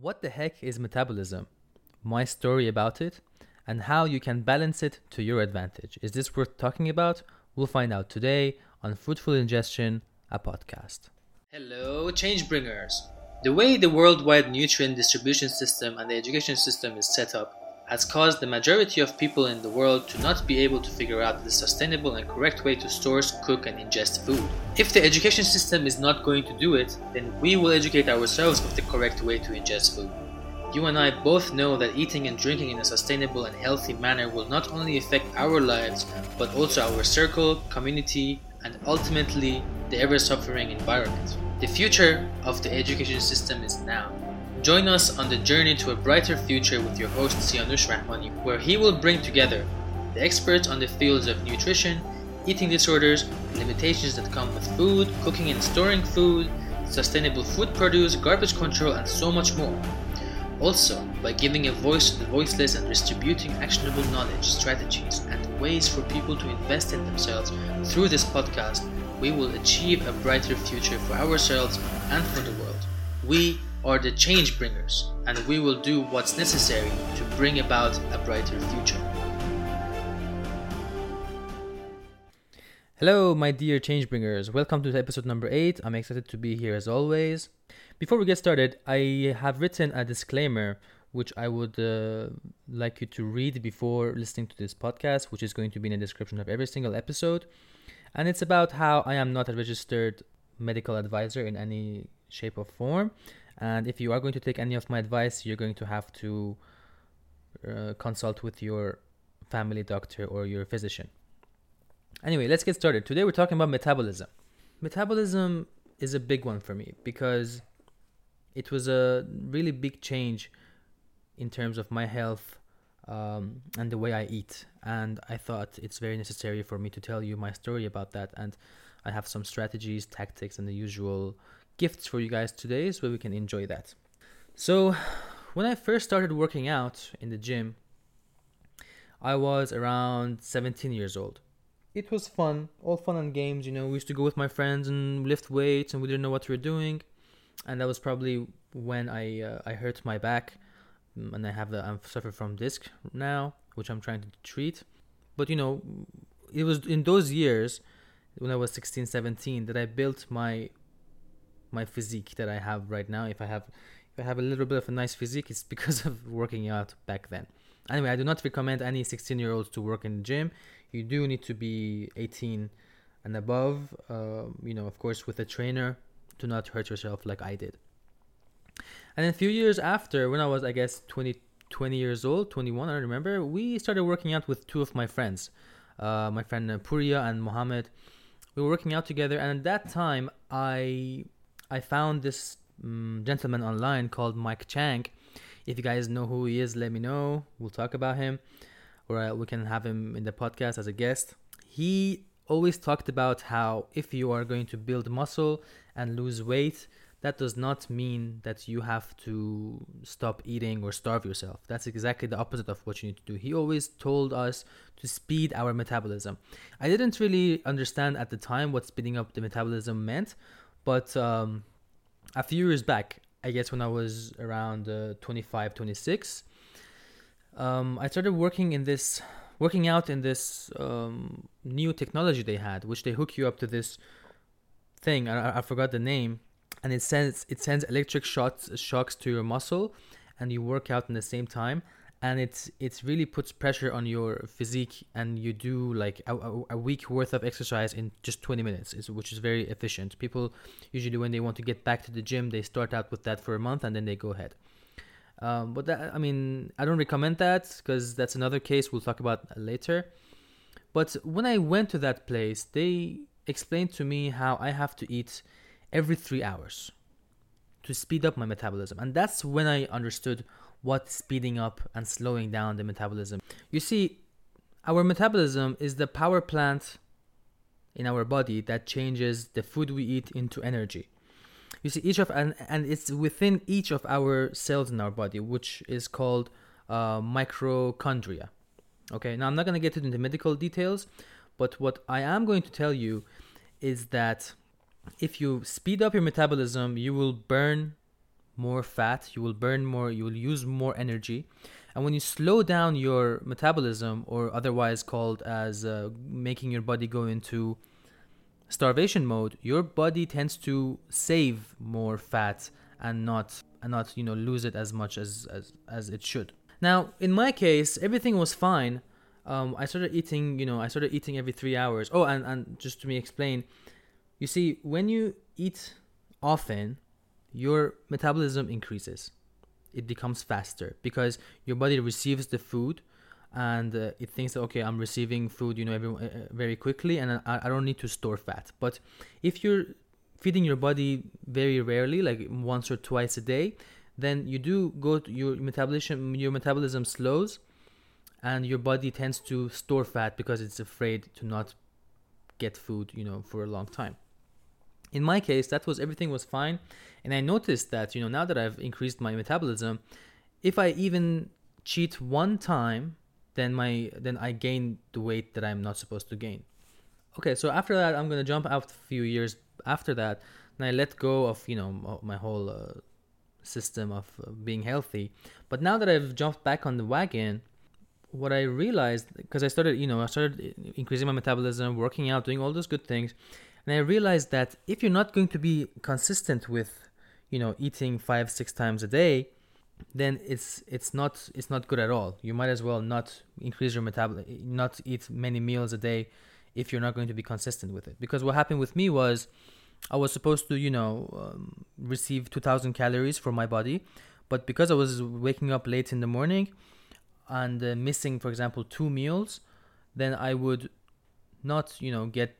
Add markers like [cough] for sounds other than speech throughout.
What the heck is metabolism? My story about it, and how you can balance it to your advantage. Is this worth talking about? We'll find out today on Fruitful Ingestion, a podcast. Hello, change bringers. The way the worldwide nutrient distribution system and the education system is set up has caused the majority of people in the world to not be able to figure out the sustainable and correct way to source, cook, and ingest food. If the education system is not going to do it, then we will educate ourselves of the correct way to ingest food. You and I both know that eating and drinking in a sustainable and healthy manner will not only affect our lives, but also our circle, community, and ultimately the ever suffering environment. The future of the education system is now. Join us on the journey to a brighter future with your host Sianush Rahmani, where he will bring together the experts on the fields of nutrition, eating disorders, limitations that come with food, cooking and storing food, sustainable food produce, garbage control, and so much more. Also, by giving a voice to the voiceless and distributing actionable knowledge, strategies, and ways for people to invest in themselves through this podcast, we will achieve a brighter future for ourselves and for the world. We are the change bringers, and we will do what's necessary to bring about a brighter future. Hello, my dear change bringers. Welcome to episode number 8. I'm excited to be here as always. Before we get started, I have written a disclaimer which I would uh, like you to read before listening to this podcast, which is going to be in the description of every single episode. And it's about how I am not a registered medical advisor in any shape or form. And if you are going to take any of my advice, you're going to have to uh, consult with your family doctor or your physician. Anyway, let's get started. Today we're talking about metabolism. Metabolism is a big one for me because it was a really big change in terms of my health um, and the way I eat. And I thought it's very necessary for me to tell you my story about that. And I have some strategies, tactics, and the usual gifts for you guys today so we can enjoy that. So, when I first started working out in the gym, I was around 17 years old. It was fun, all fun and games, you know. We used to go with my friends and lift weights, and we didn't know what we were doing. And that was probably when I uh, I hurt my back, mm, and I have the I suffer from disc now, which I'm trying to treat. But you know, it was in those years when I was 16, 17 that I built my my physique that I have right now. If I have if I have a little bit of a nice physique, it's [laughs] because of working out back then. Anyway, I do not recommend any 16 year olds to work in the gym. You do need to be 18 and above. Uh, you know, of course, with a trainer. to not hurt yourself like I did. And a few years after, when I was, I guess, 20, 20 years old, 21, I don't remember, we started working out with two of my friends, uh, my friend uh, Puria and Mohammed. We were working out together, and at that time, I I found this um, gentleman online called Mike Chang. If you guys know who he is, let me know. We'll talk about him, or uh, we can have him in the podcast as a guest. He always talked about how if you are going to build muscle and lose weight, that does not mean that you have to stop eating or starve yourself. That's exactly the opposite of what you need to do. He always told us to speed our metabolism. I didn't really understand at the time what speeding up the metabolism meant, but um, a few years back, I guess when I was around uh, 25, 26, um, I started working in this, working out in this um, new technology they had, which they hook you up to this thing. I, I forgot the name, and it sends it sends electric shots shocks to your muscle, and you work out in the same time and it's it's really puts pressure on your physique and you do like a, a, week worth of exercise in just 20 minutes which is very efficient. People usually when they want to get back to the gym they start out with that for a month and then they go ahead. Um, but that i mean i don't recommend that because that's another case we'll talk about later. But when i went to that place they explained to me how i have to eat every three hours to speed up my metabolism. And that's when i understood what speeding up and slowing down the metabolism. You see, our metabolism is the power plant in our body that changes the food we eat into energy. You see, each of and, and it's within each of our cells in our body, which is called uh, mitochondria. Okay, now I'm not going to get into the medical details, but what I am going to tell you is that if you speed up your metabolism, you will burn more fat, you will burn more, you will use more energy. And when you slow down your metabolism, or otherwise called as uh, making your body go into starvation mode, your body tends to save more fat and not and not you know lose it as much as as, as it should. Now, in my case, everything was fine. Um, I started eating, you know, I started eating every three hours. Oh, and, and just to me explain, you see, when you eat often, your metabolism increases. It becomes faster because your body receives the food and uh, it thinks that okay i'm receiving food you know every, uh, very quickly and I, I don't need to store fat but if you're feeding your body very rarely like once or twice a day then you do go to your metabolism your metabolism slows and your body tends to store fat because it's afraid to not get food you know for a long time in my case that was everything was fine. And i noticed that you know now that i've increased my metabolism if i even cheat one time then my then i gain the weight that i'm not supposed to gain. Okay so after that i'm gonna jump out a few years after that and i let go of you know my whole uh, system of uh, being healthy. But now that i've jumped back on the wagon what i realized because i started you know i started increasing my metabolism working out doing all those good things and I realized that if you're not going to be consistent with, you know, eating five, six times a day, then it's it's not it's not good at all. You might as well not increase your metabolism, not eat many meals a day if you're not going to be consistent with it. Because what happened with me was I was supposed to, you know, um, receive 2000 calories for my body, but because I was waking up late in the morning and uh, missing, for example, two meals, then I would not, you know, get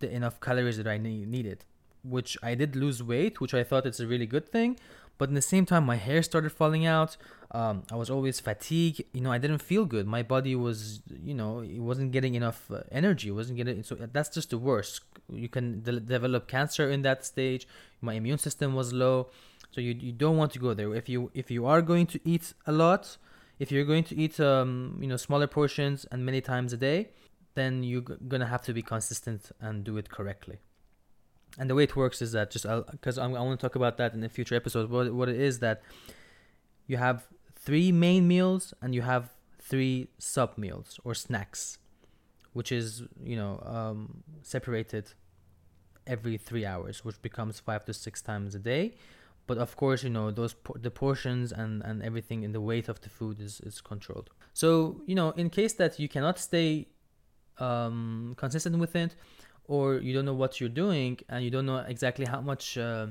the enough calories that I needed, which I did lose weight, which I thought it's a really good thing. But in the same time, my hair started falling out. Um, I was always fatigued. You know, I didn't feel good. My body was, you know, it wasn't getting enough uh, energy. It wasn't getting. So that's just the worst. You can de- develop cancer in that stage. My immune system was low, so you you don't want to go there. If you if you are going to eat a lot, if you're going to eat um you know smaller portions and many times a day, then you're gonna have to be consistent and do it correctly. And the way it works is that just because I want to talk about that in a future episode. What what it is that you have three main meals and you have three sub meals or snacks, which is you know um, separated every three hours, which becomes five to six times a day. But of course, you know those the portions and and everything in the weight of the food is is controlled. So you know, in case that you cannot stay um, consistent with it or you don't know what you're doing and you don't know exactly how much uh,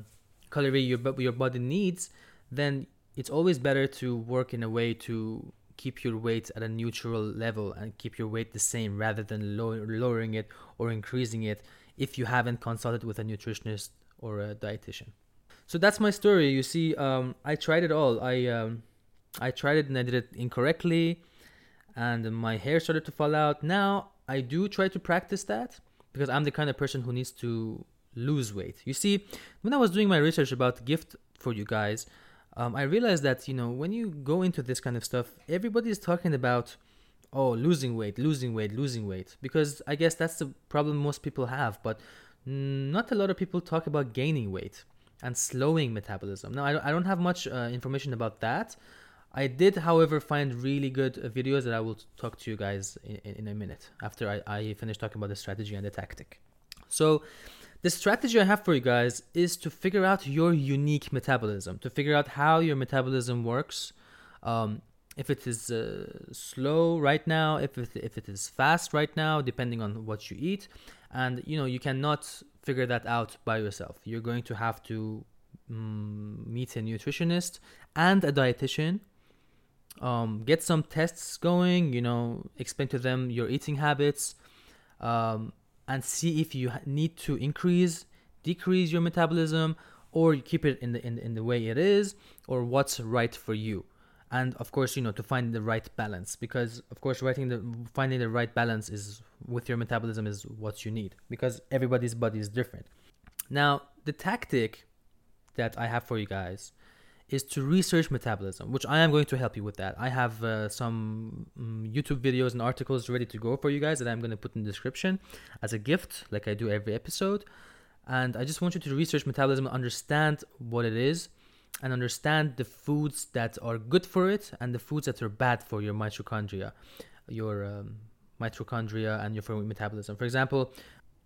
calorie your, your body needs then it's always better to work in a way to keep your weight at a neutral level and keep your weight the same rather than low- lowering it or increasing it if you haven't consulted with a nutritionist or a dietitian. So that's my story. You see um, i tried it all. I um, i tried it and i did it incorrectly and my hair started to fall out. Now I do try to practice that because I'm the kind of person who needs to lose weight. You see, when I was doing my research about gift for you guys, um, I realized that you know when you go into this kind of stuff, everybody is talking about oh losing weight, losing weight, losing weight because I guess that's the problem most people have. But not a lot of people talk about gaining weight and slowing metabolism. Now I don't have much uh, information about that. I did, however, find really good uh, videos that I will talk to you guys in, in a minute after I, I finish talking about the strategy and the tactic. So, the strategy I have for you guys is to figure out your unique metabolism, to figure out how your metabolism works. Um, if it is uh, slow right now, if it, if it is fast right now, depending on what you eat. And you know, you cannot figure that out by yourself. You're going to have to um, meet a nutritionist and a dietitian um, get some tests going you know explain to them your eating habits um, and see if you need to increase decrease your metabolism or you keep it in the, in the in the way it is or what's right for you. And of course you know to find the right balance because of course writing the finding the right balance is with your metabolism is what you need because everybody's body is different. Now the tactic that i have for you guys is to research metabolism, which I am going to help you with that. I have uh, some um, YouTube videos and articles ready to go for you guys that I'm going to put in the description as a gift, like I do every episode. And I just want you to research metabolism, understand what it is, and understand the foods that are good for it and the foods that are bad for your mitochondria, your um, mitochondria and your metabolism. For example,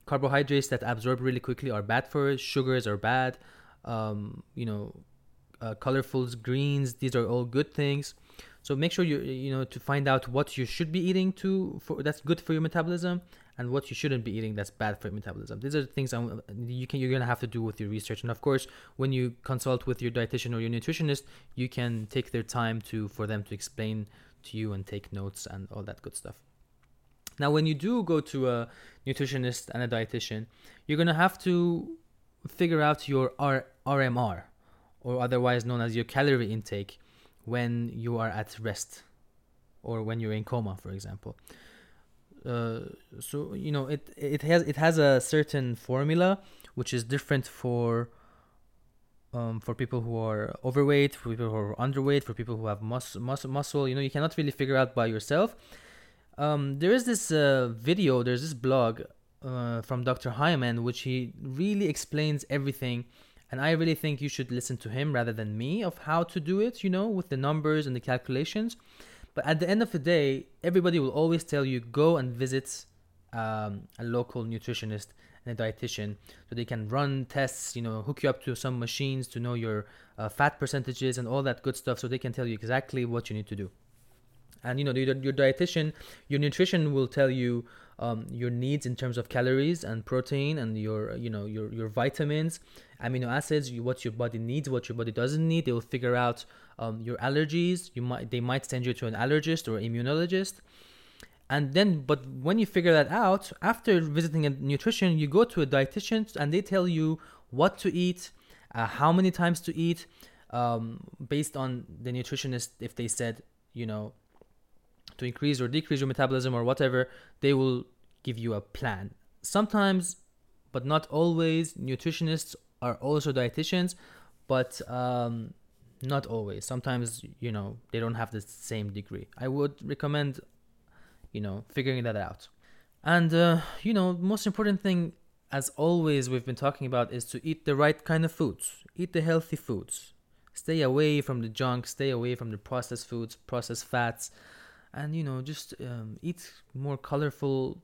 carbohydrates that absorb really quickly are bad for it. Sugars are bad. Um, you know, uh, colorfuls, greens, these are all good things. So make sure you you know to find out what you should be eating to for that's good for your metabolism and what you shouldn't be eating that's bad for your metabolism. These are the things I'm, you can you're gonna have to do with your research. And of course, when you consult with your dietitian or your nutritionist, you can take their time to for them to explain to you and take notes and all that good stuff. Now, when you do go to a nutritionist and a dietitian, you're gonna have to figure out your R- RMR, or otherwise known as your calorie intake, when you are at rest, or when you're in coma, for example. Uh, so you know it it has it has a certain formula which is different for um, for people who are overweight, for people who are underweight, for people who have mus- mus- muscle. You know, you cannot really figure out by yourself. Um, there is this uh, video, there's this blog uh, from Dr. Hyman, which he really explains everything. And I really think you should listen to him rather than me of how to do it, you know, with the numbers and the calculations. But at the end of the day, everybody will always tell you go and visit um, a local nutritionist and a dietitian so they can run tests, you know, hook you up to some machines to know your uh, fat percentages and all that good stuff so they can tell you exactly what you need to do and you know your, your dietitian your nutrition will tell you um, your needs in terms of calories and protein and your you know your your vitamins amino acids you, what your body needs what your body doesn't need they will figure out um, your allergies. You might they might send you to an allergist or immunologist. And then but when you figure that out after visiting a nutrition you go to a dietitian and they tell you what to eat uh, how many times to eat um, based on the nutritionist if they said you know to increase or decrease your metabolism or whatever, they will give you a plan. Sometimes, but not always, nutritionists are also dietitians, but um, not always. Sometimes, you know, they don't have the same degree. I would recommend, you know, figuring that out. And, uh, you know, most important thing, as always, we've been talking about is to eat the right kind of foods, eat the healthy foods. Stay away from the junk, stay away from the processed foods, processed fats, and you know just um, eat more colorful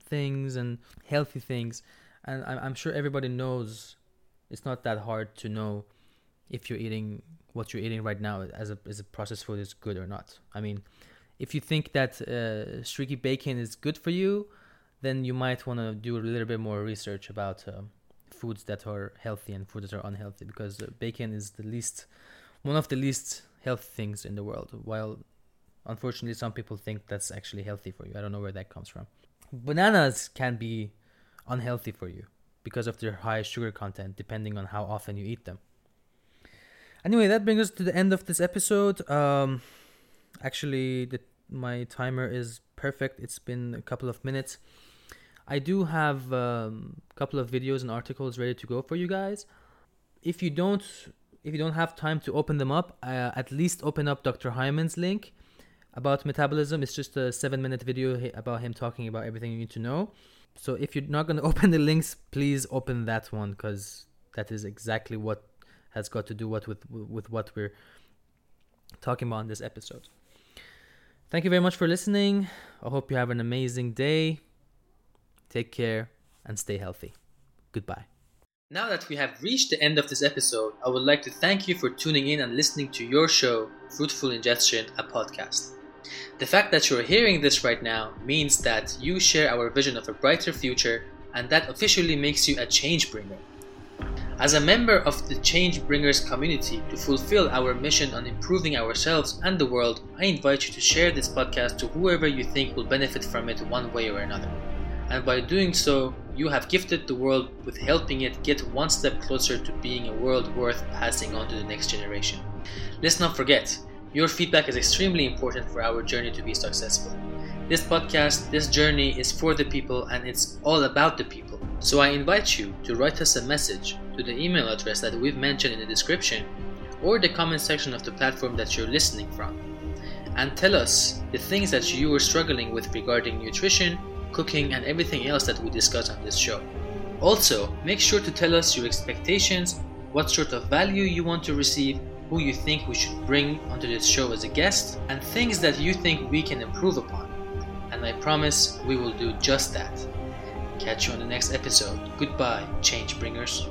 things and healthy things. And I'm, sure everybody knows it's not that hard to know if you're eating what you're eating right now as a, as a processed food is good or not. I mean if you think that uh, streaky bacon is good for you then you might want to do a little bit more research about uh, foods that are healthy and foods that are unhealthy because uh, bacon is the least one of the least healthy things in the world while Unfortunately, some people think that's actually healthy for you. I don't know where that comes from. Bananas can be unhealthy for you because of their high sugar content, depending on how often you eat them. Anyway, that brings us to the end of this episode. Um, actually, the, my timer is perfect. It's been a couple of minutes. I do have a um, couple of videos and articles ready to go for you guys. If you don't, if you don't have time to open them up, uh, at least open up Dr. Hyman's link about metabolism. It's just a seven minute video about him talking about everything you need to know. So if you're not going [laughs] to open the links, please open that one because that is exactly what has got to do what with with what we're talking about in this episode. Thank you very much for listening. I hope you have an amazing day. Take care and stay healthy. Goodbye. Now that we have reached the end of this episode, I would like to thank you for tuning in and listening to your show, Fruitful Ingestion, a podcast. The fact that you're hearing this right now means that you share our vision of a brighter future, and that officially makes you a change bringer. As a member of the Change Bringers community, to fulfill our mission on improving ourselves and the world, I invite you to share this podcast to whoever you think will benefit from it one way or another. And by doing so, you have gifted the world with helping it get one step closer to being a world worth passing on to the next generation. Let's not forget, your feedback is extremely important for our journey to be successful. This podcast, this journey is for the people and it's all about the people. So I invite you to write us a message to the email address that we've mentioned in the description or the comment section of the platform that you're listening from. And tell us the things that you are struggling with regarding nutrition, cooking, and everything else that we discuss on this show. Also, make sure to tell us your expectations what sort of value you want to receive, who you think we should bring onto this show as a guest, and things that you think we can improve upon. And I promise we will do just that. Catch you on the next episode. Goodbye, change bringers.